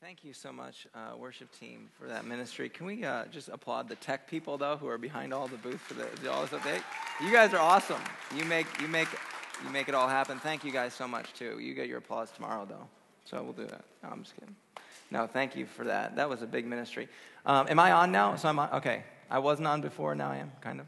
Thank you so much, uh, worship team, for that ministry. Can we uh, just applaud the tech people though, who are behind all the booth for the all this? You guys are awesome. You make you make you make it all happen. Thank you guys so much too. You get your applause tomorrow though, so we'll do that. No, I'm just kidding. No, thank you for that. That was a big ministry. Um, am I on now? So I'm on. Okay, I wasn't on before. Now I am kind of.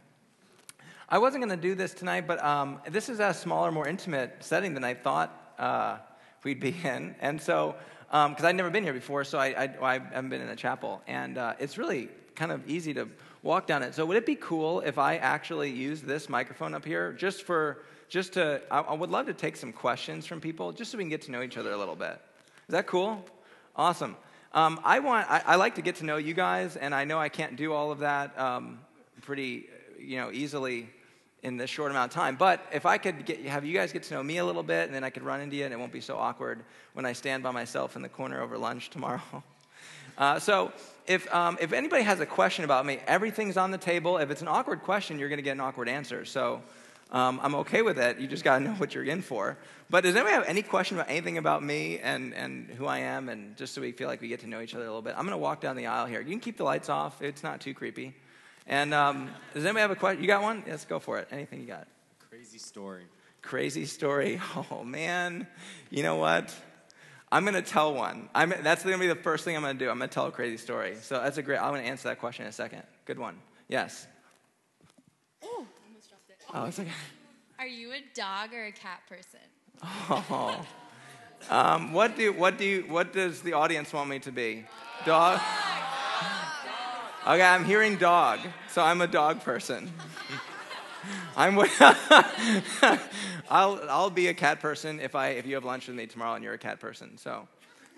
I wasn't going to do this tonight, but um, this is a smaller, more intimate setting than I thought uh, we'd be in, and so because um, I'd never been here before, so I, I, I, haven't been in a chapel. And uh, it's really kind of easy to walk down it. So would it be cool if I actually use this microphone up here just for, just to, I, I would love to take some questions from people just so we can get to know each other a little bit. Is that cool? Awesome. Um, I want, I, I, like to get to know you guys, and I know I can't do all of that um, pretty, you know, easily in this short amount of time. But if I could get, have you guys get to know me a little bit, and then I could run into you, and it won't be so awkward when I stand by myself in the corner over lunch tomorrow. Uh, so if, um, if anybody has a question about me, everything's on the table. If it's an awkward question, you're going to get an awkward answer. So um, I'm okay with it. You just got to know what you're in for. But does anybody have any question about anything about me and, and who I am, and just so we feel like we get to know each other a little bit? I'm going to walk down the aisle here. You can keep the lights off. It's not too creepy. And um, does anybody have a question? You got one? Yes, go for it. Anything you got? Crazy story. Crazy story. Oh, man. You know what? I'm going to tell one. I'm, that's going to be the first thing I'm going to do. I'm going to tell a crazy story. So that's a great, I'm going to answer that question in a second. Good one. Yes. Oh, almost dropped it. Oh, it's okay. Are you a dog or a cat person? Oh. Um, what do what do you, what does the audience want me to be? Dog. Okay, I'm hearing dog, so I'm a dog person. I'm. I'll I'll be a cat person if I if you have lunch with me tomorrow and you're a cat person. So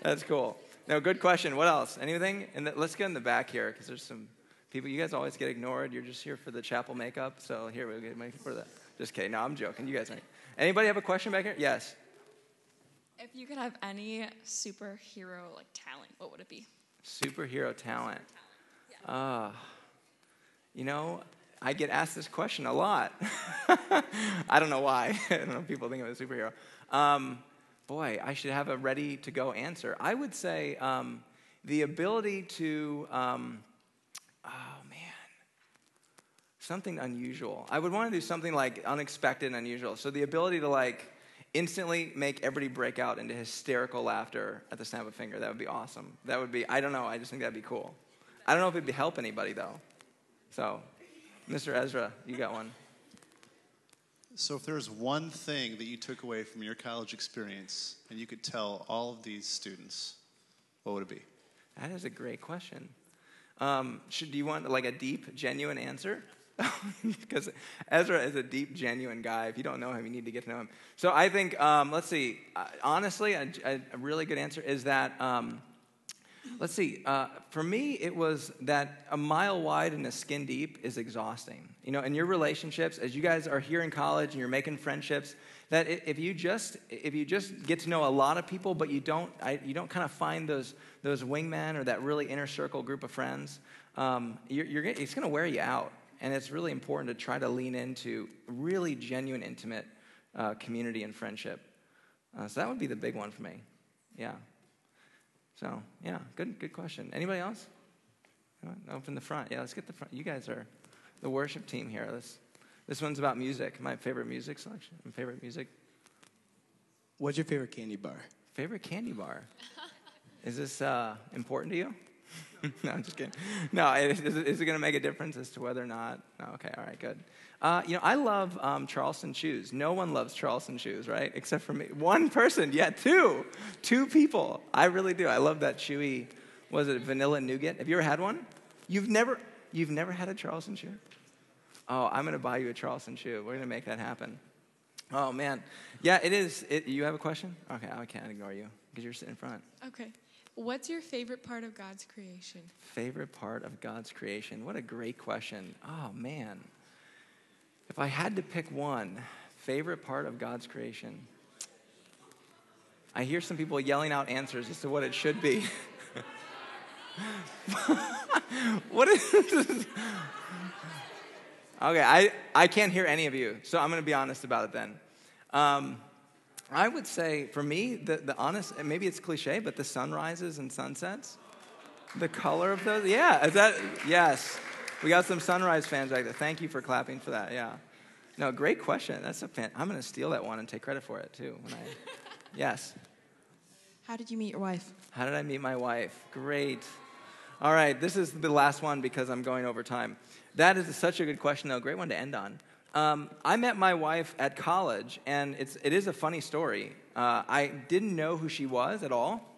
that's cool. No, good question. What else? Anything? And let's get in the back here because there's some people. You guys always get ignored. You're just here for the chapel makeup. So here we get go for that. Just kidding. No, I'm joking. You guys aren't. Anybody have a question back here? Yes. If you could have any superhero like talent, what would it be? Superhero talent. Uh, you know, I get asked this question a lot. I don't know why. I don't know people think I'm a superhero. Um, boy, I should have a ready to go answer. I would say um, the ability to, um, oh man, something unusual. I would want to do something like unexpected and unusual. So the ability to like instantly make everybody break out into hysterical laughter at the snap of a finger. That would be awesome. That would be, I don't know, I just think that'd be cool. I don't know if it'd help anybody though. So, Mr. Ezra, you got one. So, if there's one thing that you took away from your college experience and you could tell all of these students, what would it be? That is a great question. Um, should, do you want like a deep, genuine answer? Because Ezra is a deep, genuine guy. If you don't know him, you need to get to know him. So I think, um, let's see, uh, honestly, a, a, really good answer is that um, Let's see. Uh, for me, it was that a mile wide and a skin deep is exhausting. You know, in your relationships, as you guys are here in college and you're making friendships, that if you just if you just get to know a lot of people, but you don't I, you don't kind of find those those wingmen or that really inner circle group of friends, um, you're, you're it's going to wear you out. And it's really important to try to lean into really genuine, intimate uh, community and friendship. Uh, so that would be the big one for me. Yeah. So, yeah, good, good question. Anybody else? No, from the front. Yeah, let's get the front. You guys are the worship team here. Let's, this one's about music. My favorite music selection. My favorite music. What's your favorite candy bar? Favorite candy bar? Is this uh, important to you? no, I'm just kidding. No, is, is it going to make a difference as to whether or not? No, okay, all right, good. Uh, you know, I love um, Charleston Chews. No one loves Charleston Chews, right? Except for me. One person, yeah, two. Two people. I really do. I love that chewy, was it vanilla nougat? Have you ever had one? You've never, you've never had a Charleston Chew? Oh, I'm going to buy you a Charleston Chew. We're going to make that happen. Oh, man. Yeah, it is. It, you have a question? Okay, I can't ignore you because you're sitting in front. Okay. What's your favorite part of God's creation? Favorite part of God's creation? What a great question. Oh, man. If I had to pick one favorite part of God's creation, I hear some people yelling out answers as to what it should be. what is this? Okay, I, I can't hear any of you, so I'm going to be honest about it then. Um, I would say for me, the, the honest, maybe it's cliche, but the sunrises and sunsets, the color of those. Yeah, is that, yes. We got some sunrise fans right there. Thank you for clapping for that. Yeah. No, great question. That's a fan. I'm going to steal that one and take credit for it too. When I, yes. How did you meet your wife? How did I meet my wife? Great. All right, this is the last one because I'm going over time. That is such a good question, though. Great one to end on. Um, I met my wife at college, and it's, it is a funny story. Uh, I didn't know who she was at all.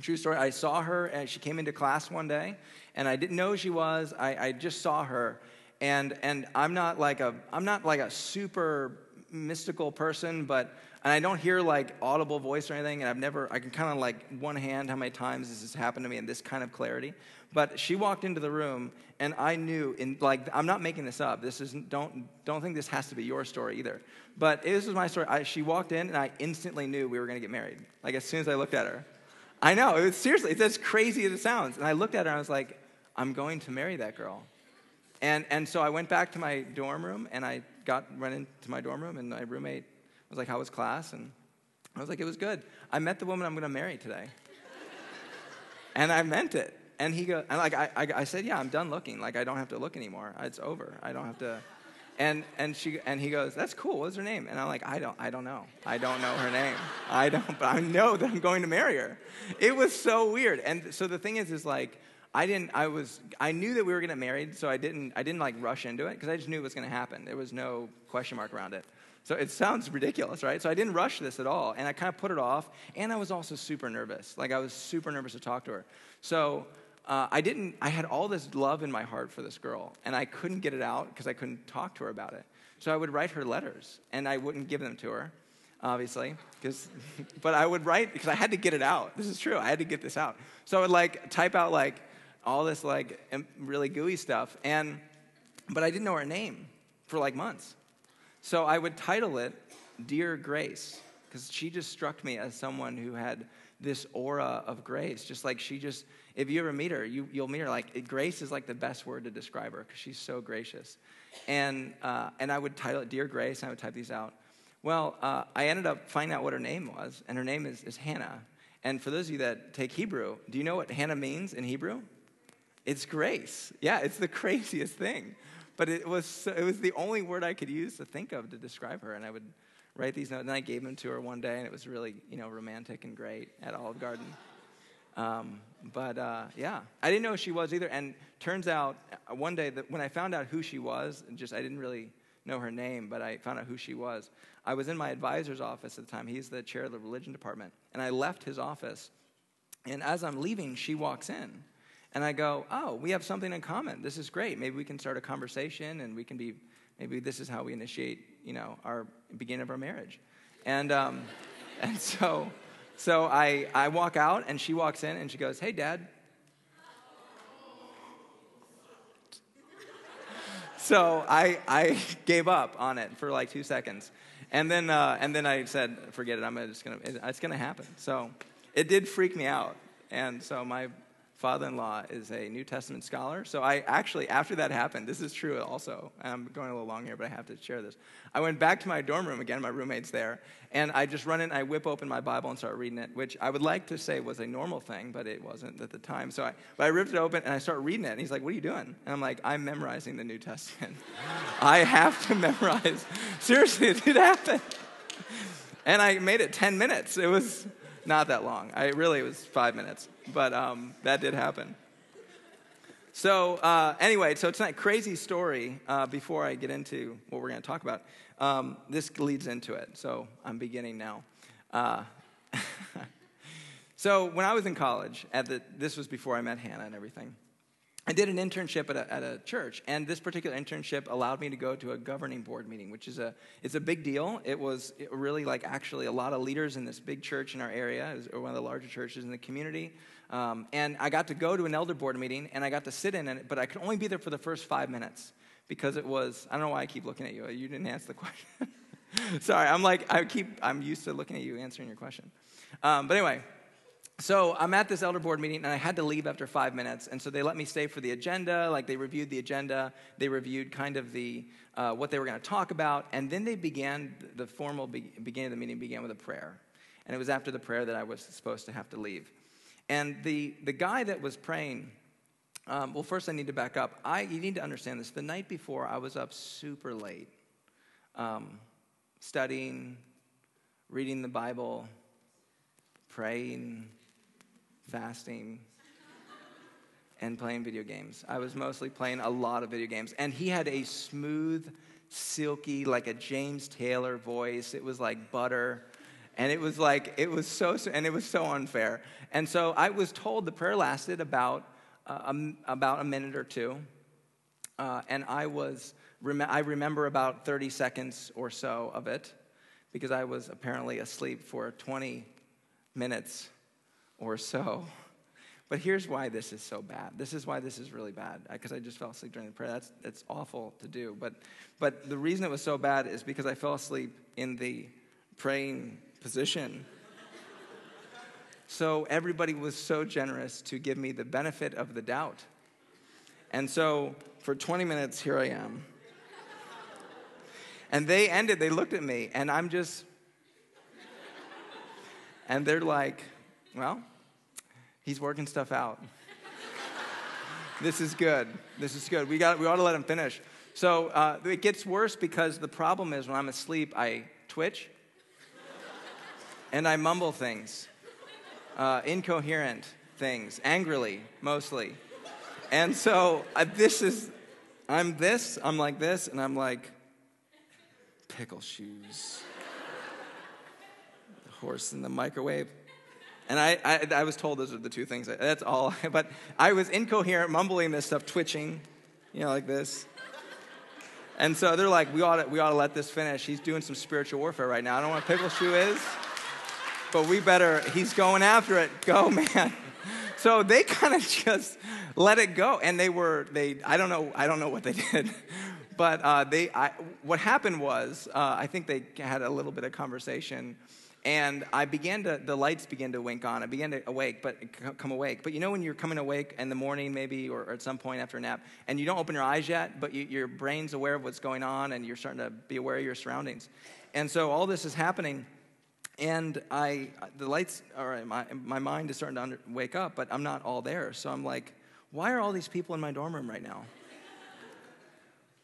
True story. I saw her, and she came into class one day, and I didn't know who she was. I, I just saw her, and and I'm not like a I'm not like a super mystical person, but and I don't hear like audible voice or anything, and I've never I can kind of like one hand how many times this has happened to me in this kind of clarity. But she walked into the room, and I knew, in like, I'm not making this up. This is don't don't think this has to be your story either. But this is my story. I, she walked in, and I instantly knew we were going to get married. Like as soon as I looked at her, I know it was seriously. It's as crazy as it sounds. And I looked at her, and I was like, I'm going to marry that girl. And and so I went back to my dorm room, and I got run into my dorm room, and my roommate was like, "How was class?" And I was like, "It was good. I met the woman I'm going to marry today." and I meant it and he goes, and like I, I, I, said, yeah, I'm done looking. Like I don't have to look anymore. It's over. I don't have to. And and she and he goes, that's cool. What's her name? And I'm like, I don't, I don't know. I don't know her name. I don't, but I know that I'm going to marry her. It was so weird. And so the thing is, is like. I didn't. I was. I knew that we were to get married, so I didn't. I didn't like rush into it because I just knew it was to happen. There was no question mark around it. So it sounds ridiculous, right? So I didn't rush this at all, and I kind of put it off. And I was also super nervous. Like I was super nervous to talk to her. So uh, I didn't, I had all this love in my heart for this girl, and I couldn't get it out because I couldn't talk to her about it. So I would write her letters, and I wouldn't give them to her, obviously, because, but I would write because I had to get it out. This is true. I had to get this out. So I would like type out like all this like really gooey stuff, and, but I didn't know her name for like months. So I would title it Dear Grace, because she just struck me as someone who had this aura of grace, just like she just, if you ever meet her, you, you'll meet her like grace is like the best word to describe her because she's so gracious. And, uh, and I would title it Dear Grace, and I would type these out. Well, uh, I ended up finding out what her name was, and her name is, is Hannah. And for those of you that take Hebrew, do you know what Hannah means in Hebrew? It's grace. Yeah, it's the craziest thing. But it was, it was the only word I could use to think of to describe her. And I would write these notes, and I gave them to her one day, and it was really, you know, romantic and great at Olive Garden. Um, but uh, yeah, I didn't know who she was either. And turns out uh, one day that when I found out who she was, just I didn't really know her name, but I found out who she was. I was in my advisor's office at the time. He's the chair of the religion department, and I left his office. And as I'm leaving, she walks in, and I go, "Oh, we have something in common. This is great. Maybe we can start a conversation, and we can be. Maybe this is how we initiate, you know, our beginning of our marriage." And um, and so so I, I walk out, and she walks in, and she goes, Hey, Dad. So I, I gave up on it for like two seconds. And then, uh, and then I said, Forget it, I'm just gonna, it's gonna happen. So it did freak me out. And so my father in law is a New Testament scholar. So I actually, after that happened, this is true also. I'm going a little long here, but I have to share this. I went back to my dorm room again, my roommate's there, and I just run in, I whip open my Bible and start reading it, which I would like to say was a normal thing, but it wasn't at the time. So I, but I ripped it open and I start reading it, and he's like, What are you doing? And I'm like, I'm memorizing the New Testament. I have to memorize. Seriously, it did happen. And I made it 10 minutes. It was not that long. I really it was five minutes, but um, that did happen. So uh, anyway, so a crazy story. Uh, before I get into what we're going to talk about, um, this leads into it. So I'm beginning now. Uh, so when I was in college, at the, this was before I met Hannah and everything. I did an internship at a, at a, church, and this particular internship allowed me to go to a governing board meeting, which is a it's a big deal. It was really like actually a lot of leaders in this big church in our area, it was one of the larger churches in the community. Um, and I got to go to an elder board meeting, and I got to sit in it, but I could only be there for the first five minutes because it was I don't know why I keep looking at you. You didn't answer the question. Sorry, I'm like I keep I'm used to looking at you answering your question. Um, but anyway, so I'm at this elder board meeting and I had to leave after five minutes. And so they let me stay for the agenda. Like they reviewed the agenda, they reviewed kind of the uh, what they were going to talk about, and then they began the formal be- beginning of the meeting began with a prayer. And it was after the prayer that I was supposed to have to leave. And the the guy that was praying. Um, well, first I need to back up. I you need to understand this. The night before, I was up super late, um, studying, reading the Bible, praying, fasting, and playing video games. I was mostly playing a lot of video games. And he had a smooth, silky, like a James Taylor voice. It was like butter. And it was like, it was so, and it was so unfair. And so I was told the prayer lasted about, uh, about a minute or two. Uh, and I was, I remember about 30 seconds or so of it because I was apparently asleep for 20 minutes or so. But here's why this is so bad. This is why this is really bad, because I just fell asleep during the prayer. That's, that's awful to do. But, but the reason it was so bad is because I fell asleep in the praying position. so everybody was so generous to give me the benefit of the doubt. And so for 20 minutes, here I am. And they ended, they looked at me, and I'm just, and they're like, well, he's working stuff out. this is good. This is good. We, got, we ought to let him finish. So uh, it gets worse because the problem is when I'm asleep, I twitch and I mumble things, uh, incoherent things, angrily mostly. And so uh, this is, I'm this, I'm like this, and I'm like, pickle shoes. the horse in the microwave. And I, I, I, was told those are the two things. That's all. But I was incoherent, mumbling this stuff, twitching, you know, like this. And so they're like, we ought, to, we ought to let this finish. He's doing some spiritual warfare right now. I don't know what pickle shoe is, but we better, he's going after it. Go, man. So they kind of just let it go. And they were, they, I don't know, I don't know what they did. But uh, they, I, what happened was, uh, I think they had a little bit of conversation and I began to, the lights began to wink on. I began to awake, but come awake. But you know when you're coming awake in the morning, maybe, or, or at some point after a nap, and you don't open your eyes yet, but you, your brain's aware of what's going on, and you're starting to be aware of your surroundings. And so all this is happening, and I, the lights, all right, my, my mind is starting to under, wake up, but I'm not all there. So I'm like, why are all these people in my dorm room right now?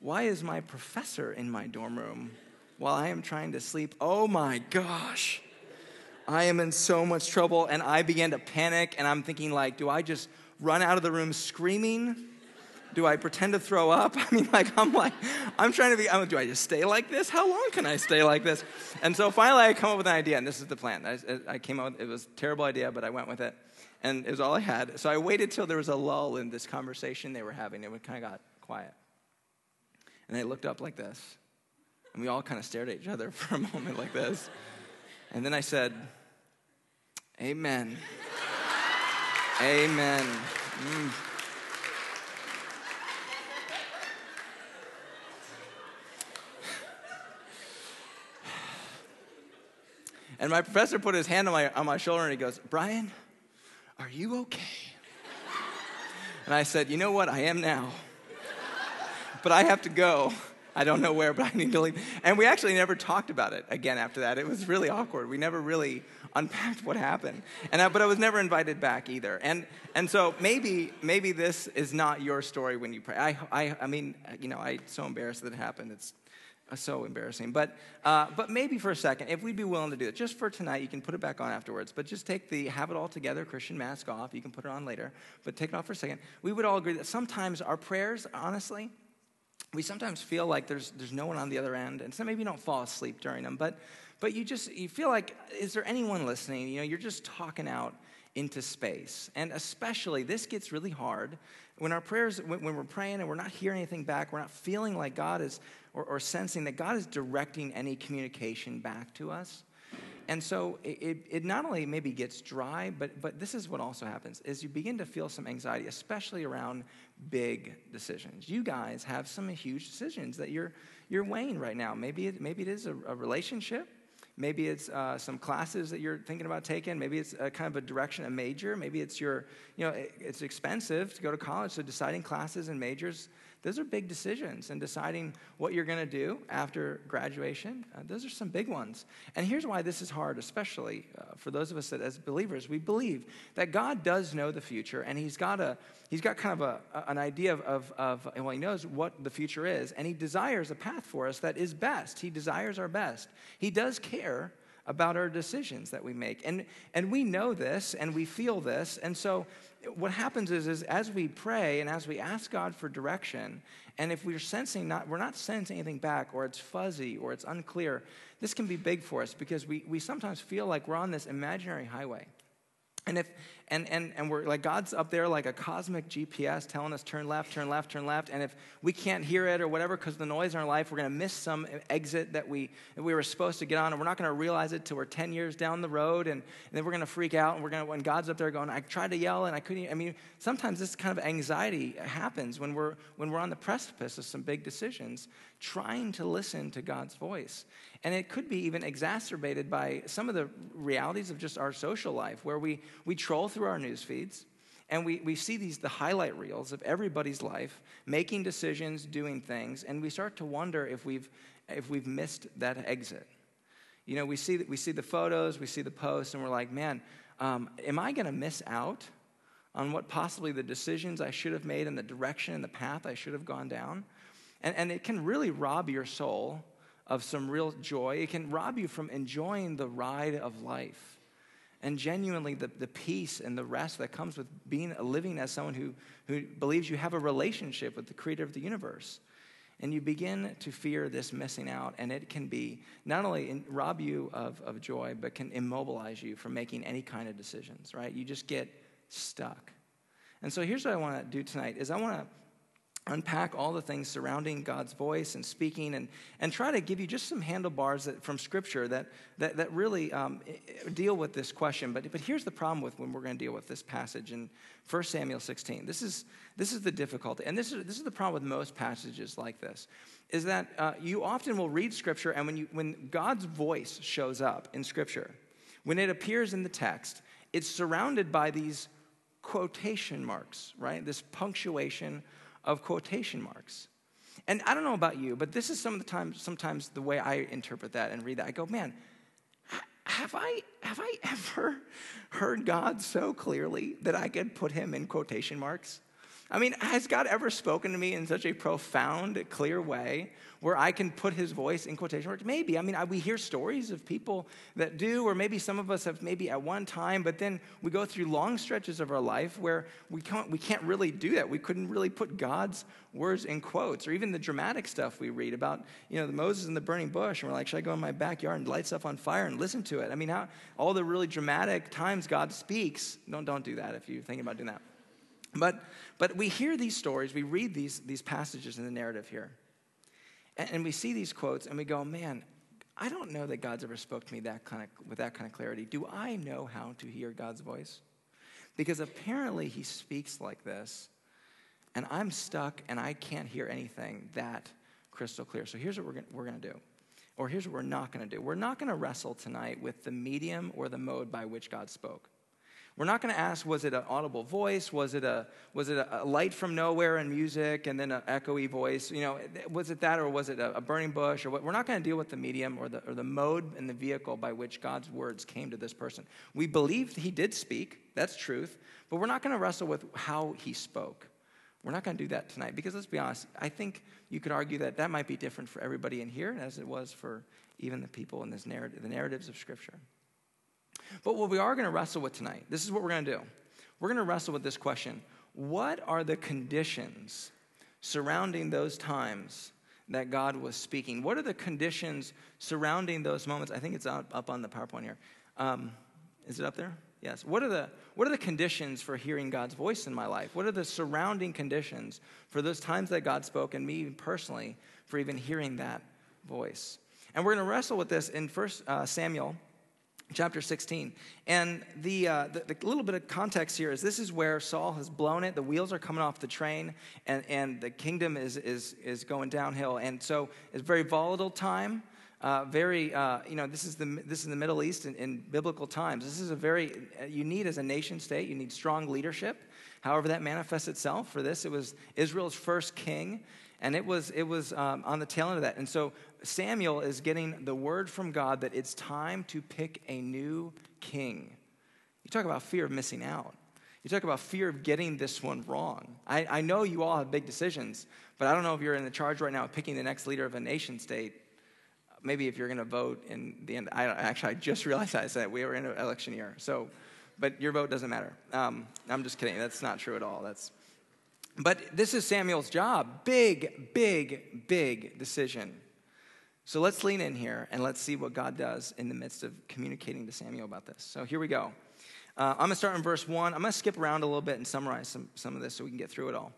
Why is my professor in my dorm room while I am trying to sleep? Oh my gosh. I am in so much trouble. And I began to panic, and I'm thinking, like, do I just run out of the room screaming? Do I pretend to throw up? I mean, like, I'm like, I'm trying to be, I'm, do I just stay like this? How long can I stay like this? And so finally I come up with an idea, and this is the plan. I, I came up with, it was a terrible idea, but I went with it. And it was all I had. So I waited till there was a lull in this conversation they were having. And it kind of got quiet. And they looked up like this. And we all kind of stared at each other for a moment like this. And then I said, Amen. Amen. Mm. And my professor put his hand on my, on my shoulder and he goes, Brian, are you okay? And I said, You know what? I am now. But I have to go. I don't know where, but I need to leave. And we actually never talked about it again after that. It was really awkward. We never really unpacked what happened. And I, but I was never invited back either. And, and so maybe, maybe this is not your story when you pray. I, I, I mean, you know, I'm so embarrassed that it happened. It's so embarrassing. But, uh, but maybe for a second, if we'd be willing to do it, just for tonight, you can put it back on afterwards. But just take the have it all together Christian mask off. You can put it on later, but take it off for a second. We would all agree that sometimes our prayers, honestly, we sometimes feel like there's, there's no one on the other end. And so maybe you don't fall asleep during them, but, but you just you feel like, is there anyone listening? You know, you're just talking out into space. And especially, this gets really hard when our prayers, when, when we're praying and we're not hearing anything back, we're not feeling like God is, or, or sensing that God is directing any communication back to us. And so it, it not only maybe gets dry, but, but this is what also happens, is you begin to feel some anxiety, especially around big decisions. You guys have some huge decisions that you're, you're weighing right now. Maybe it, maybe it is a, a relationship. Maybe it's uh, some classes that you're thinking about taking. Maybe it's a kind of a direction, a major. Maybe it's your, you know, it, it's expensive to go to college, so deciding classes and majors those are big decisions and deciding what you're going to do after graduation. Uh, those are some big ones. And here's why this is hard, especially uh, for those of us that, as believers, we believe that God does know the future and He's got, a, he's got kind of a, an idea of, of, of, well, He knows what the future is and He desires a path for us that is best. He desires our best. He does care about our decisions that we make. And, and we know this and we feel this. And so what happens is, is as we pray and as we ask God for direction, and if we're sensing not, we're not sensing anything back, or it's fuzzy, or it's unclear, this can be big for us because we, we sometimes feel like we're on this imaginary highway. And if and, and, and we're like God's up there like a cosmic GPS telling us turn left, turn left, turn left. And if we can't hear it or whatever because the noise in our life, we're going to miss some exit that we, that we were supposed to get on. And we're not going to realize it till we're 10 years down the road. And, and then we're going to freak out. And we're going to, when God's up there going, I tried to yell and I couldn't. I mean, sometimes this kind of anxiety happens when we're, when we're on the precipice of some big decisions, trying to listen to God's voice. And it could be even exacerbated by some of the realities of just our social life, where we, we troll through our news feeds and we, we see these the highlight reels of everybody's life making decisions doing things and we start to wonder if we've if we've missed that exit. You know we see that we see the photos we see the posts and we're like man um, am i going to miss out on what possibly the decisions i should have made and the direction and the path i should have gone down? And, and it can really rob your soul of some real joy. It can rob you from enjoying the ride of life and genuinely the, the peace and the rest that comes with being living as someone who, who believes you have a relationship with the creator of the universe. And you begin to fear this missing out, and it can be not only in, rob you of, of joy, but can immobilize you from making any kind of decisions, right? You just get stuck. And so here's what I want to do tonight is I want to unpack all the things surrounding God's voice and speaking and, and try to give you just some handlebars that, from Scripture that, that, that really um, deal with this question. But, but here's the problem with when we're going to deal with this passage in 1 Samuel 16. This is, this is the difficulty. And this is, this is the problem with most passages like this, is that uh, you often will read Scripture, and when, you, when God's voice shows up in Scripture, when it appears in the text, it's surrounded by these quotation marks, right? This punctuation of quotation marks. And I don't know about you, but this is some of the times, sometimes the way I interpret that and read that. I go, man, have I, have I ever heard God so clearly that I could put him in quotation marks? I mean, has God ever spoken to me in such a profound, clear way where I can put his voice in quotation marks? Maybe. I mean, I, we hear stories of people that do, or maybe some of us have maybe at one time, but then we go through long stretches of our life where we can't, we can't really do that. We couldn't really put God's words in quotes, or even the dramatic stuff we read about, you know, the Moses in the burning bush, and we're like, should I go in my backyard and light stuff on fire and listen to it? I mean, how, all the really dramatic times God speaks, don't, don't do that if you're thinking about doing that. But, but we hear these stories, we read these, these passages in the narrative here, and, and we see these quotes, and we go, man, I don't know that God's ever spoke to me that kind of, with that kind of clarity. Do I know how to hear God's voice? Because apparently he speaks like this, and I'm stuck and I can't hear anything that crystal clear. So here's what we're, we're going to do. Or here's what we're not going to do. We're not going to wrestle tonight with the medium or the mode by which God spoke. We're not going to ask, was it an audible voice? Was it a, was it a, light from nowhere in music and then an echoey voice? You know, was it that or was it a, a burning bush? Or what? We're not going to deal with the medium or the, or the mode and the vehicle by which God's words came to this person. We believe he did speak, that's truth, but we're not going to wrestle with how he spoke. We're not going to do that tonight because let's be honest, I think you could argue that that might be different for everybody in here as it was for even the people in this narrative, the narratives of Scripture. But what we are going to wrestle with tonight, this is what we're going to do. We're going to wrestle with this question What are the conditions surrounding those times that God was speaking? What are the conditions surrounding those moments? I think it's up, up on the PowerPoint here. Um, is it up there? Yes. What are, the, what are the conditions for hearing God's voice in my life? What are the surrounding conditions for those times that God spoke and me personally for even hearing that voice? And we're going to wrestle with this in First uh, Samuel chapter 16. And the, uh, the, the, little bit of context here is this is where Saul has blown it. The wheels are coming off the train, and, and the kingdom is, is, is going downhill. And so it's a very volatile time. Uh, very, uh, you know, this is the this is the Middle East in, in biblical times. This is a very you need as a nation state. You need strong leadership. However, that manifests itself. For this, it was Israel's first king, and it was it was um, on the tail end of that. And so Samuel is getting the word from God that it's time to pick a new king. You talk about fear of missing out. You talk about fear of getting this one wrong. I, I know you all have big decisions, but I don't know if you're in the charge right now of picking the next leader of a nation state. Maybe if you're going to vote in the end. I, actually, I just realized I said we were in an election year. So, but your vote doesn't matter. Um, I'm just kidding. That's not true at all. That's, but this is Samuel's job. Big, big, big decision. So let's lean in here and let's see what God does in the midst of communicating to Samuel about this. So here we go. Uh, I'm going to start in verse 1. I'm going to skip around a little bit and summarize some, some of this so we can get through it all.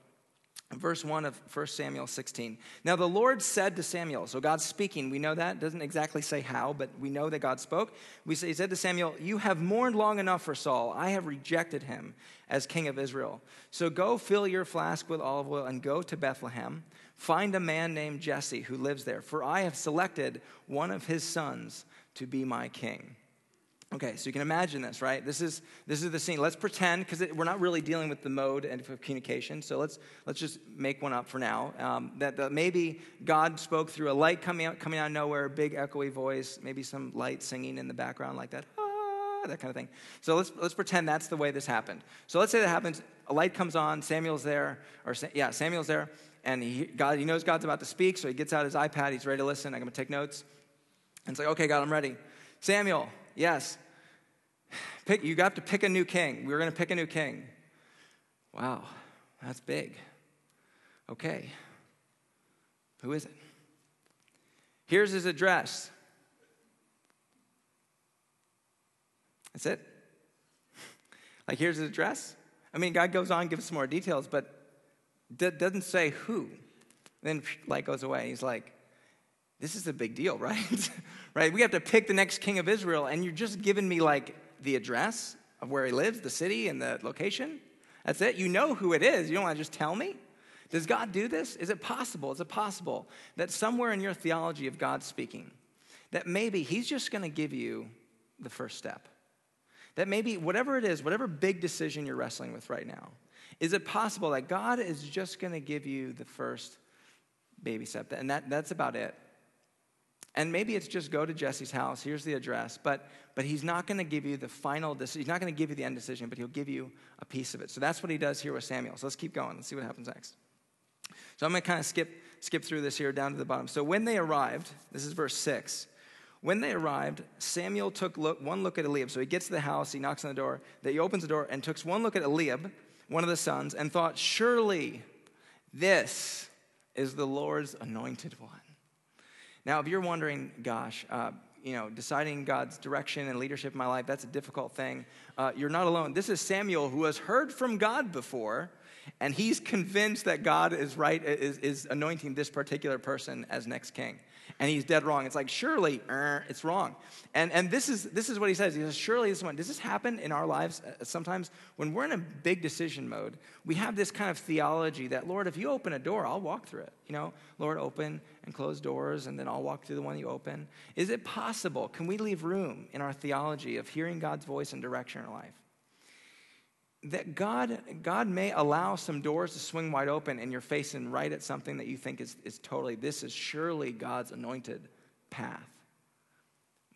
Verse 1 of 1 Samuel 16. Now the Lord said to Samuel, so God's speaking, we know that. Doesn't exactly say how, but we know that God spoke. We say, he said to Samuel, You have mourned long enough for Saul. I have rejected him as king of Israel. So go fill your flask with olive oil and go to Bethlehem. Find a man named Jesse who lives there, for I have selected one of his sons to be my king. Okay, so you can imagine this, right? This is this is the scene. Let's pretend because we're not really dealing with the mode of communication. So let's let's just make one up for now. Um, that, that maybe God spoke through a light coming out coming out of nowhere, a big echoey voice, maybe some light singing in the background like that, ah, that kind of thing. So let's let's pretend that's the way this happened. So let's say that happens. A light comes on. Samuel's there, or yeah, Samuel's there, and he God he knows God's about to speak, so he gets out his iPad. He's ready to listen. I'm going to take notes. And it's like, okay, God, I'm ready. Samuel, yes. Pick, you got to pick a new king. We are going to pick a new king. Wow, that's big. Okay. Who is it? Here's his address. That's it. Like, here's his address. I mean, God goes on, gives some more details, but doesn't say who. Then light goes away. He's like, this is a big deal, right? right? We have to pick the next king of Israel, and you're just giving me like the address of where he lives, the city, and the location. That's it. You know who it is. You don't want to just tell me. Does God do this? Is it possible? Is it possible that somewhere in your theology of God speaking, that maybe He's just going to give you the first step? That maybe whatever it is, whatever big decision you're wrestling with right now, is it possible that God is just going to give you the first baby step? And that, that's about it. And maybe it's just go to Jesse's house, here's the address, but, but he's not going to give you the final decision. He's not going to give you the end decision, but he'll give you a piece of it. So that's what he does here with Samuel. So let's keep going. Let's see what happens next. So I'm going to kind of skip, skip through this here down to the bottom. So when they arrived, this is verse 6. When they arrived, Samuel took look, one look at Eliab. So he gets to the house, he knocks on the door, he opens the door and takes one look at Eliab, one of the sons, and thought, Surely this is the Lord's anointed one. Now, if you're wondering, gosh, uh, you know, deciding God's direction and leadership in my life, that's a difficult thing. Uh, you're not alone. This is Samuel who has heard from God before, and he's convinced that God is right, is, is anointing this particular person as next king and he's dead wrong. It's like, surely, er, it's wrong. And, and this, is, this is what he says. He says, surely this one. Does this happen in our lives uh, sometimes? When we're in a big decision mode, we have this kind of theology that, Lord, if you open a door, I'll walk through it. You know, Lord, open and close doors, and then I'll walk through the one you open. Is it possible? Can we leave room in our theology of hearing God's voice and direction in our life? That God, God may allow some doors to swing wide open and you're facing right at something that you think is, is totally, this is surely God's anointed path.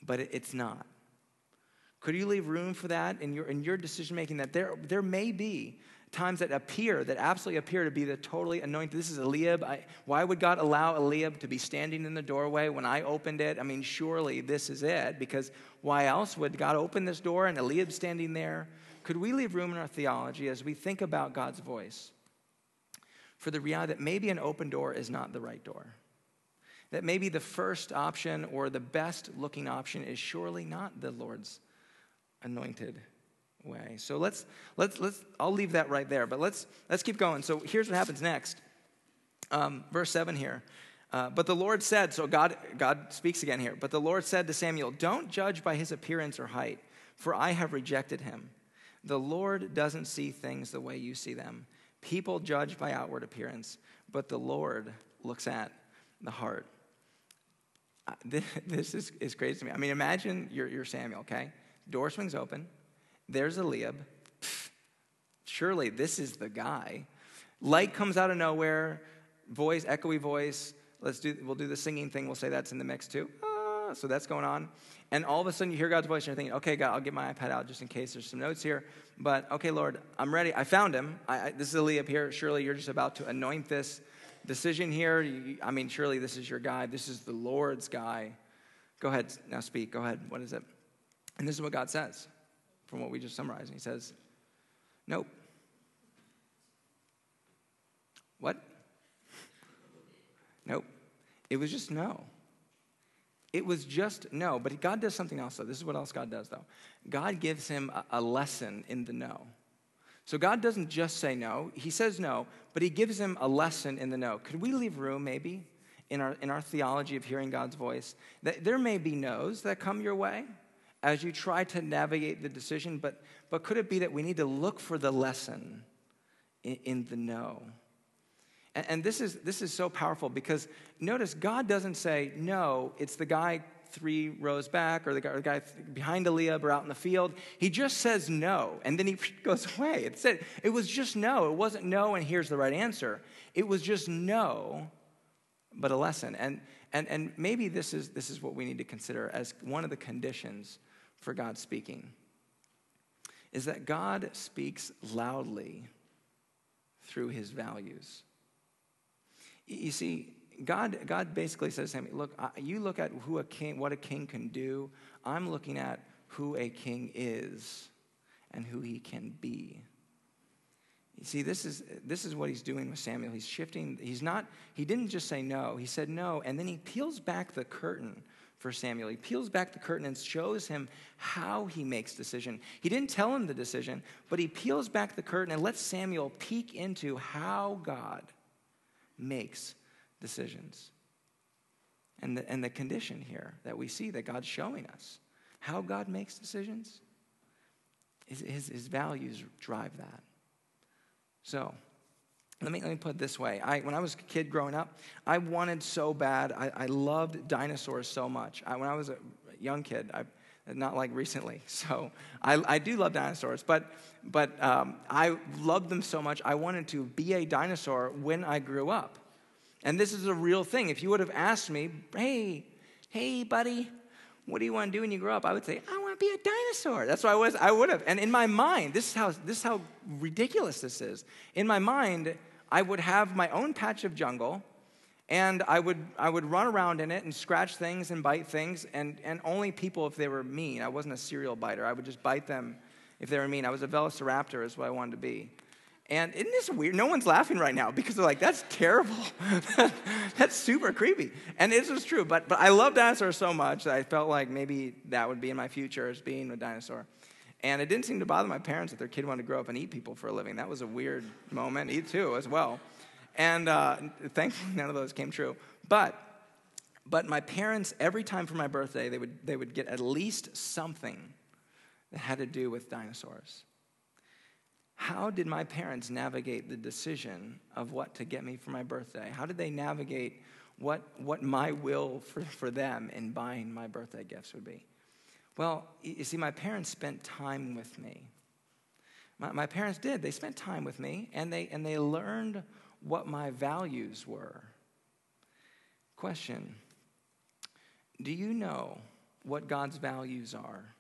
But it, it's not. Could you leave room for that in your, in your decision making that there, there may be times that appear, that absolutely appear to be the totally anointed? This is Eliab. I, why would God allow Eliab to be standing in the doorway when I opened it? I mean, surely this is it, because why else would God open this door and Eliab standing there? Could we leave room in our theology as we think about God's voice for the reality that maybe an open door is not the right door? That maybe the first option or the best looking option is surely not the Lord's anointed way. So let's let's let's I'll leave that right there, but let's let's keep going. So here's what happens next. Um, verse seven here. Uh, but the Lord said, so God, God speaks again here. But the Lord said to Samuel, Don't judge by his appearance or height, for I have rejected him. The Lord doesn't see things the way you see them. People judge by outward appearance, but the Lord looks at the heart. this, this is, is crazy to me. I mean, imagine you're, you're Samuel, okay? Door swings open. There's Eliab. Pfft, surely this is the guy. Light comes out of nowhere, voice, echoey voice. Let's do, we'll do the singing thing. We'll say that's in the mix too. So that's going on. And all of a sudden you hear God's voice and you're thinking, okay, God, I'll get my iPad out just in case there's some notes here. But okay, Lord, I'm ready. I found him. I, I, this is Eliab here. Surely you're just about to anoint this decision here. You, I mean, surely this is your guy. This is the Lord's guy. Go ahead, now speak. Go ahead. What is it? And this is what God says from what we just summarized. He says, Nope. What? Nope. It was just no. It was just no. But God does something else, though. This is what else God does, though. God gives him a, a lesson in the no. So God doesn't just say no, He says no, but He gives him a lesson in the no. Could we leave room, maybe, in our, in our theology of hearing God's voice? That there may be no's that come your way as you try to navigate the decision, but, but could it be that we need to look for the lesson in, in the no? And, this, is, this is so powerful because notice God doesn't say, no, it's the guy three rows back or the guy, or the guy behind Eliab or out in the field. He just says no, and then he goes away. It said it was just no. It wasn't no, and here's the right answer. It was just no, but a lesson. And and and maybe this is this is what we need to consider as one of the conditions for God speaking. Is that God speaks loudly through his values. You see, God, God basically says to him, Look, you look at who a king, what a king can do. I'm looking at who a king is and who he can be. You see, this is, this is what he's doing with Samuel. He's shifting. He's not, he didn't just say no, he said no, and then he peels back the curtain for Samuel. He peels back the curtain and shows him how he makes decision. He didn't tell him the decision, but he peels back the curtain and lets Samuel peek into how God makes decisions. And the, and the condition here that we see that God's showing us, how God makes decisions, his, his, his values drive that. So, let me, let me put it this way. I, when I was a kid growing up, I wanted so bad. I, I loved dinosaurs so much. I, when I was a young kid, I, not like recently. So I, I do love dinosaurs, but, but um, I loved them so much. I wanted to be a dinosaur when I grew up. And this is a real thing. If you would have asked me, hey, hey, buddy, what do you want to do when you grow up? I would say, I want to be a dinosaur. That's what I was. I would have. And in my mind, this is how this is how ridiculous this is. In my mind, I would have my own patch of jungle, and I would I would run around in it and scratch things and bite things, and and only people if they were mean. I wasn't a serial biter. I would just bite them if they were mean. I was a velociraptor, is what I wanted to be. And isn't this weird? No one's laughing right now because they're like, that's terrible. that's super creepy. And this is true, but, but I love dinosaurs so much that I felt like maybe that would be in my future as being a dinosaur. And it didn't seem to bother my parents that their kid wanted to grow up and eat people for a living. That was a weird moment, too, as well. And uh, thankfully, none of those came true. But, but my parents, every time for my birthday, they would, they would get at least something that had to do with dinosaurs. How did my parents navigate the decision of what to get me for my birthday? How did they navigate what, what my will for, for them in buying my birthday gifts would be? Well, you see, my parents spent time with me. My, my parents did. They spent time with me and they, and they learned what my values were. Question Do you know what God's values are?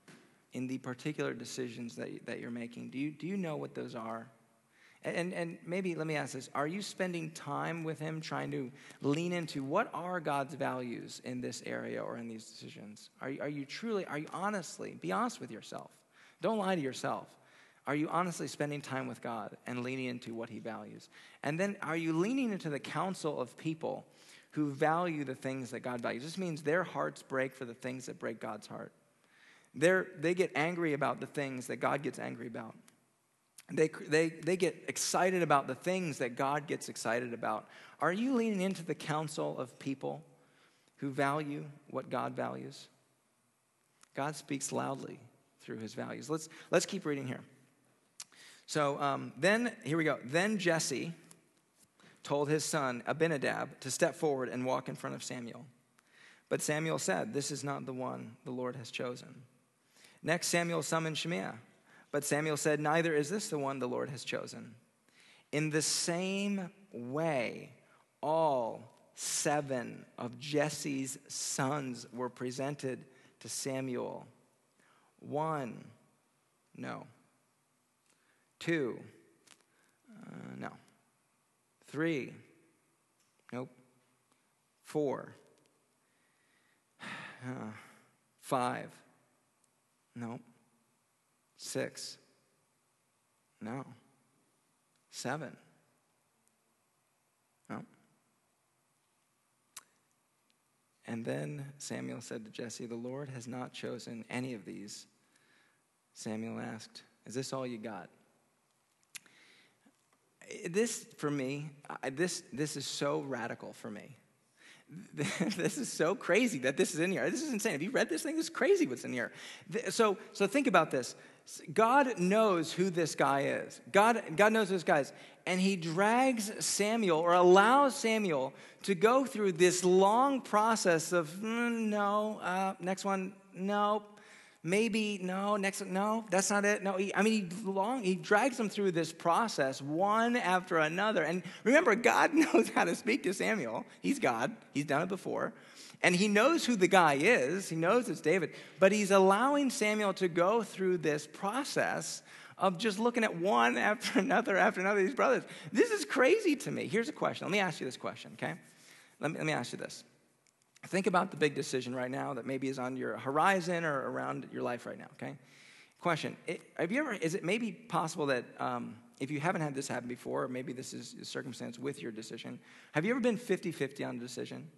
in the particular decisions that, that you're making? Do you, do you know what those are? And, and maybe let me ask this Are you spending time with Him trying to lean into what are God's values in this area or in these decisions? Are are you truly, are you honestly, be honest with yourself. Don't lie to yourself. Are you honestly spending time with God and leaning into what He values? And then are you leaning into the counsel of people who value the things that God values? This means their hearts break for the things that break God's heart. They're, they get angry about the things that God gets angry about. They, they, they get excited about the things that God gets excited about. Are you leaning into the counsel of people who value what God values? God speaks loudly through his values. Let's, let's keep reading here. So um, then, here we go. Then Jesse told his son Abinadab to step forward and walk in front of Samuel. But Samuel said, This is not the one the Lord has chosen. Next, Samuel summoned Shimea. But Samuel said, Neither is this the one the Lord has chosen. In the same way, all seven of Jesse's sons were presented to Samuel. One, no. Two, uh, no. Three, nope. Four, uh, five, no. Six, no. Seven, no. And then Samuel said to Jesse, The Lord has not chosen any of these. Samuel asked, Is this all you got? This, for me, this, this is so radical for me. this is so crazy that this is in here. This is insane. Have you read this thing? This is crazy what's in here. So, so think about this. God knows who this guy is. God, God knows who this guy is. And he drags Samuel or allows Samuel to go through this long process of mm, no, uh, next one, no, maybe, no, next, no, that's not it. No, he, I mean, he, long, he drags them through this process one after another. And remember, God knows how to speak to Samuel. He's God, he's done it before. And he knows who the guy is, he knows it's David, but he's allowing Samuel to go through this process of just looking at one after another after another of these brothers. This is crazy to me. Here's a question. Let me ask you this question, okay? Let me, let me ask you this. Think about the big decision right now that maybe is on your horizon or around your life right now, okay? Question Have you ever, is it maybe possible that um, if you haven't had this happen before, maybe this is a circumstance with your decision, have you ever been 50 50 on a decision?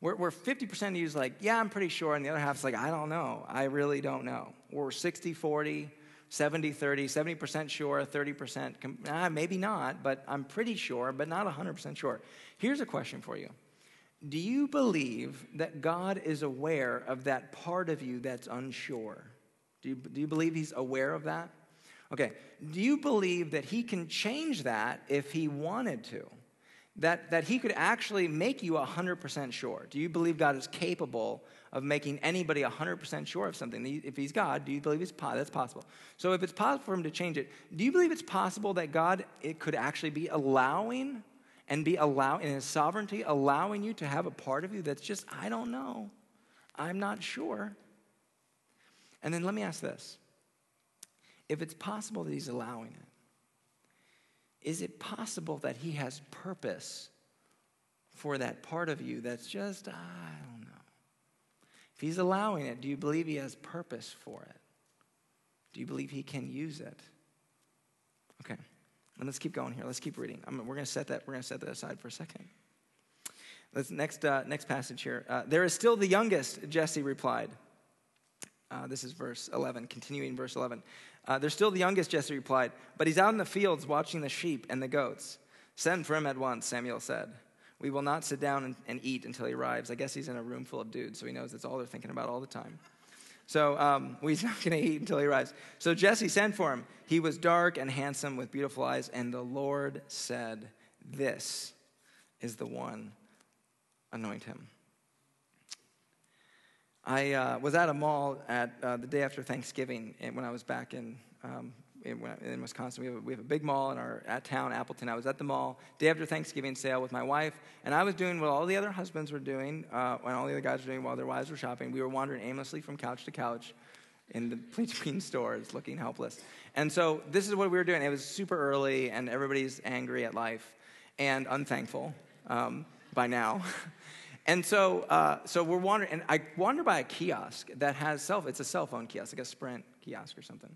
Where, where 50% of you is like, yeah, I'm pretty sure, and the other half is like, I don't know. I really don't know. Or 60 40, 70 30, 70% sure, 30%, ah, maybe not, but I'm pretty sure, but not 100% sure. Here's a question for you Do you believe that God is aware of that part of you that's unsure? Do you, do you believe He's aware of that? Okay, do you believe that He can change that if He wanted to? that, that he could actually make you 100% sure? Do you believe God is capable of making anybody 100% sure of something? If he's God, do you believe it's po- that's possible? So if it's possible for him to change it, do you believe it's possible that God it could actually be allowing and be allowing in his sovereignty allowing you to have a part of you that's just I don't know. I'm not sure. And then let me ask this. If it's possible that he's allowing it, is it possible that He has purpose for that part of you that's just, I don't know? If He's allowing it, do you believe He has purpose for it? Do you believe He can use it? Okay, and let's keep going here. Let's keep reading. I mean, we're going to set that. We're going to set that aside for a second. Let's next uh, next passage here. Uh, there is still the youngest. Jesse replied. Uh, this is verse 11, continuing verse 11. Uh, they're still the youngest, Jesse replied, but he's out in the fields watching the sheep and the goats. Send for him at once, Samuel said. We will not sit down and, and eat until he arrives. I guess he's in a room full of dudes, so he knows that's all they're thinking about all the time. So um, he's not going to eat until he arrives. So Jesse sent for him. He was dark and handsome with beautiful eyes, and the Lord said, This is the one, anoint him. I uh, was at a mall at uh, the day after Thanksgiving when I was back in, um, in, in, Wisconsin. We have, a, we have a big mall in our at town, Appleton. I was at the mall day after Thanksgiving sale with my wife, and I was doing what all the other husbands were doing, uh, when all the other guys were doing while their wives were shopping. We were wandering aimlessly from couch to couch in the between stores, looking helpless. And so this is what we were doing. It was super early, and everybody's angry at life and unthankful um, by now. And so, uh, so we're wandering, and I wander by a kiosk that has self. It's a cell phone kiosk, like a Sprint kiosk or something.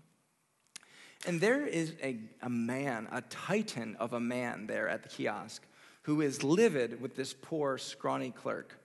And there is a, a man, a titan of a man there at the kiosk, who is livid with this poor, scrawny clerk.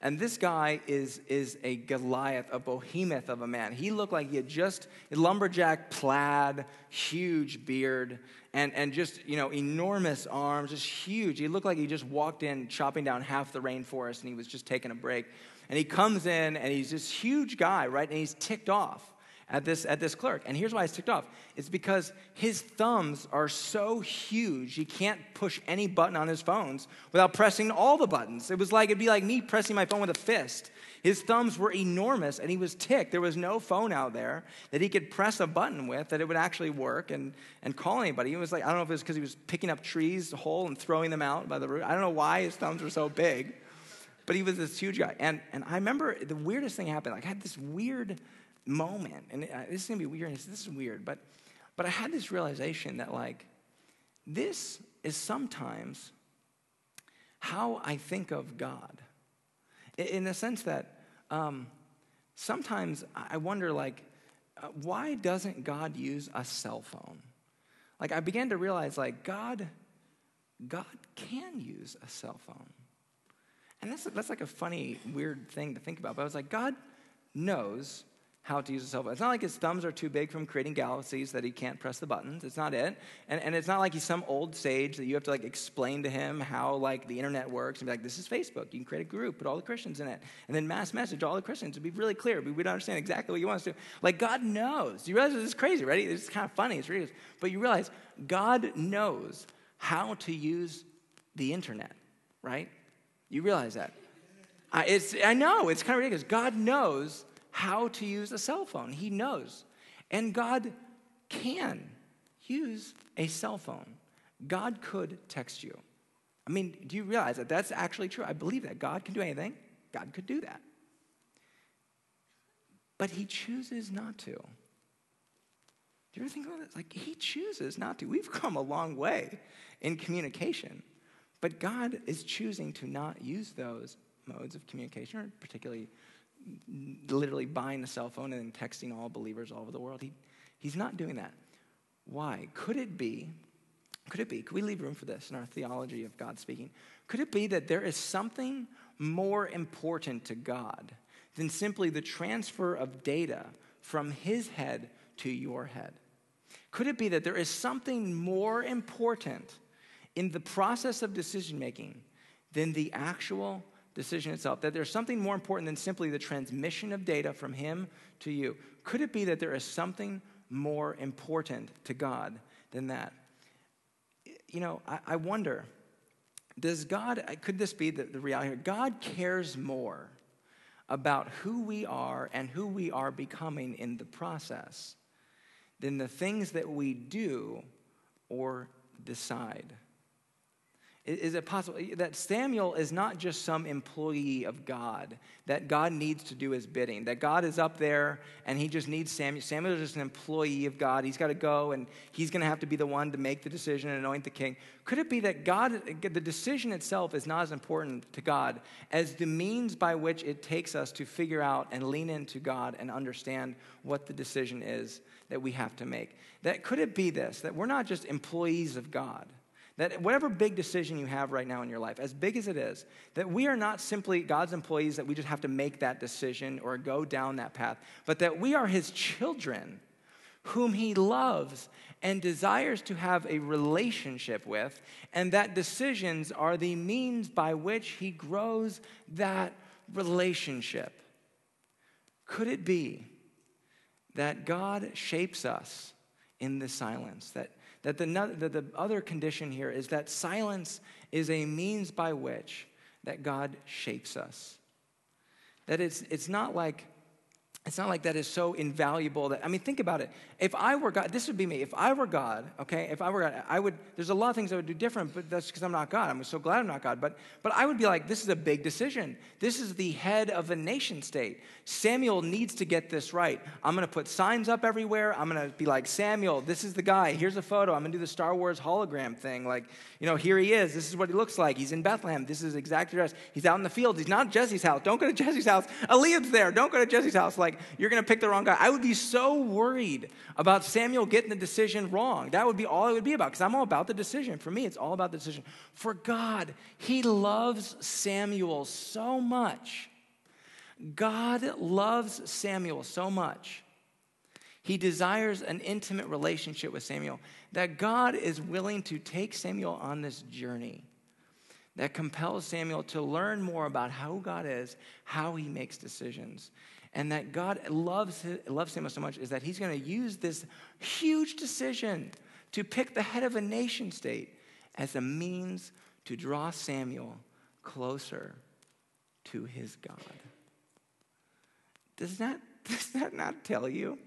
And this guy is, is a Goliath, a behemoth of a man. He looked like he had just lumberjack plaid, huge beard, and, and just, you know, enormous arms, just huge. He looked like he just walked in chopping down half the rainforest and he was just taking a break. And he comes in and he's this huge guy, right? And he's ticked off. At this, at this clerk. And here's why it's ticked off it's because his thumbs are so huge, he can't push any button on his phones without pressing all the buttons. It was like, it'd be like me pressing my phone with a fist. His thumbs were enormous and he was ticked. There was no phone out there that he could press a button with that it would actually work and, and call anybody. He was like, I don't know if it was because he was picking up trees whole and throwing them out by the root. I don't know why his thumbs were so big, but he was this huge guy. And, and I remember the weirdest thing happened. Like, I had this weird moment, and this is gonna be weird. This is weird, but, but I had this realization that, like, this is sometimes how I think of God in the sense that um, sometimes I wonder, like, uh, why doesn't God use a cell phone? Like, I began to realize, like, God, God can use a cell phone. And that's, that's like a funny, weird thing to think about. But I was like, God knows how to use a cell phone. It's not like his thumbs are too big from creating galaxies that he can't press the buttons. It's not it. And, and it's not like he's some old sage that you have to like explain to him how like the internet works and be like, this is Facebook. You can create a group, put all the Christians in it, and then mass message all the Christians. It'd be really clear. We would understand exactly what you want us to. Like God knows. You realize this is crazy, right? It's kind of funny. It's ridiculous. But you realize God knows how to use the internet, right? You realize that. I, it's, I know, it's kind of ridiculous. God knows how to use a cell phone. He knows. And God can use a cell phone. God could text you. I mean, do you realize that that's actually true? I believe that. God can do anything, God could do that. But He chooses not to. Do you ever think about this? Like, He chooses not to. We've come a long way in communication, but God is choosing to not use those modes of communication, or particularly literally buying a cell phone and texting all believers all over the world. He, he's not doing that. Why? Could it be, could it be, could we leave room for this in our theology of God speaking? Could it be that there is something more important to God than simply the transfer of data from his head to your head? Could it be that there is something more important in the process of decision making than the actual decision itself, that there's something more important than simply the transmission of data from Him to you. Could it be that there is something more important to God than that? You know, I, I wonder does God, could this be the, the reality? God cares more about who we are and who we are becoming in the process than the things that we do or decide. Is it possible that Samuel is not just some employee of God, that God needs to do his bidding, that God is up there and he just needs Samuel? Samuel is just an employee of God. He's got to go and he's going to have to be the one to make the decision and anoint the king. Could it be that God, the decision itself is not as important to God as the means by which it takes us to figure out and lean into God and understand what the decision is that we have to make? That could it be this, that we're not just employees of God? That whatever big decision you have right now in your life, as big as it is, that we are not simply God's employees, that we just have to make that decision or go down that path, but that we are His children whom He loves and desires to have a relationship with, and that decisions are the means by which He grows that relationship. Could it be that God shapes us in the silence? That that the, that the other condition here is that silence is a means by which that God shapes us. That it's, it's not like it's not like that is so invaluable that, I mean, think about it. If I were God, this would be me. If I were God, okay, if I were God, I would, there's a lot of things I would do different, but that's because I'm not God. I'm so glad I'm not God. But, but I would be like, this is a big decision. This is the head of a nation state. Samuel needs to get this right. I'm going to put signs up everywhere. I'm going to be like, Samuel, this is the guy. Here's a photo. I'm going to do the Star Wars hologram thing. Like, you know, here he is. This is what he looks like. He's in Bethlehem. This is exactly dressed. He's out in the fields. He's not Jesse's house. Don't go to Jesse's house. Eliab's there. Don't go to Jesse's house. Like, you're going to pick the wrong guy. I would be so worried about Samuel getting the decision wrong. That would be all it would be about because I'm all about the decision. For me, it's all about the decision. For God, He loves Samuel so much. God loves Samuel so much. He desires an intimate relationship with Samuel that God is willing to take Samuel on this journey that compels Samuel to learn more about how God is, how he makes decisions, And that God loves, loves Samuel so much is that he's going to use this huge decision to pick the head of a nation state as a means to draw Samuel closer to his God. Does that, does that not tell you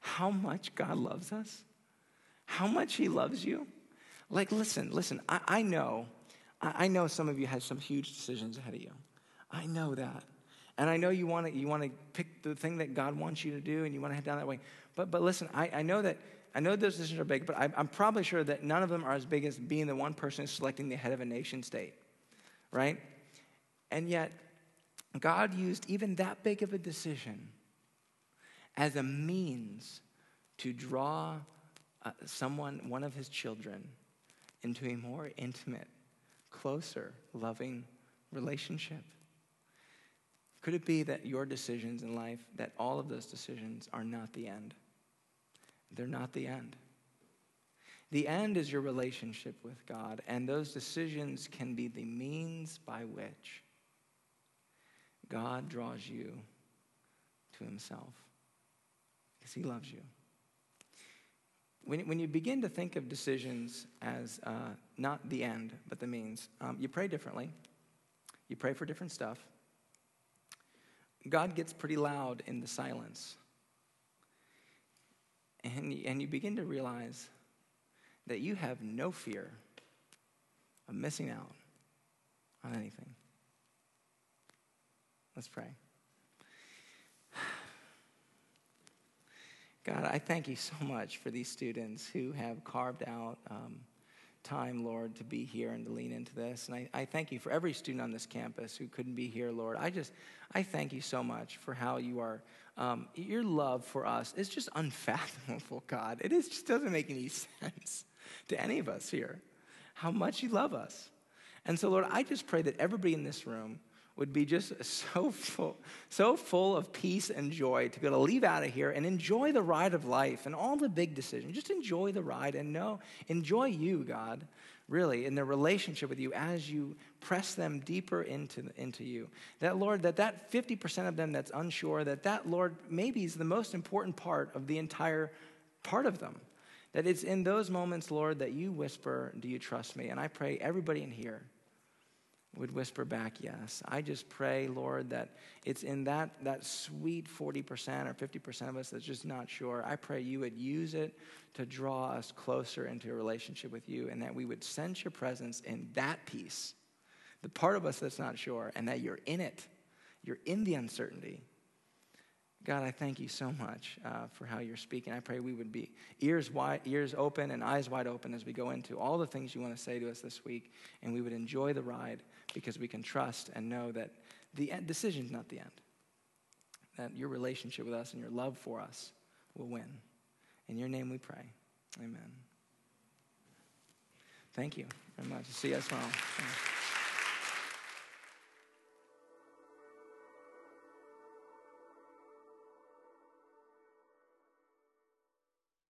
how much God loves us? How much he loves you? Like, listen, listen, I, I know, I, I know some of you have some huge decisions ahead of you. I know that. And I know you want to you want to pick the thing that God wants you to do and you want to head down that way. But but listen, I, I know that I know those decisions are big, but I, I'm probably sure that none of them are as big as being the one person selecting the head of a nation state, right? And yet, God used even that big of a decision as a means to draw uh, someone, one of his children, into a more intimate, closer, loving relationship. Could it be that your decisions in life, that all of those decisions are not the end? They're not the end. The end is your relationship with God, and those decisions can be the means by which God draws you to Himself because He loves you. When, when you begin to think of decisions as uh, not the end, but the means, um, you pray differently. You pray for different stuff. God gets pretty loud in the silence. And, and you begin to realize that you have no fear of missing out on anything. Let's pray. God, I thank you so much for these students who have carved out um, time, Lord, to be here and to lean into this. And I, I thank you for every student on this campus who couldn't be here, Lord. I just, I thank you so much for how you are, um, your love for us is just unfathomable, God. It is, just doesn't make any sense to any of us here how much you love us. And so, Lord, I just pray that everybody in this room would be just so full, so full of peace and joy to be able to leave out of here and enjoy the ride of life and all the big decisions. Just enjoy the ride and know, enjoy you, God, really, in their relationship with you as you press them deeper into, into you. That, Lord, that that 50% of them that's unsure, that that, Lord, maybe is the most important part of the entire part of them. That it's in those moments, Lord, that you whisper, Do you trust me? And I pray everybody in here would whisper back yes. I just pray, Lord, that it's in that, that sweet 40% or 50% of us that's just not sure. I pray you would use it to draw us closer into a relationship with you and that we would sense your presence in that piece, the part of us that's not sure, and that you're in it. You're in the uncertainty. God, I thank you so much uh, for how you're speaking. I pray we would be ears wide, ears open and eyes wide open as we go into all the things you want to say to us this week, and we would enjoy the ride because we can trust and know that the decision is not the end. That your relationship with us and your love for us will win. In your name we pray. Amen. Thank you very much. See you guys tomorrow.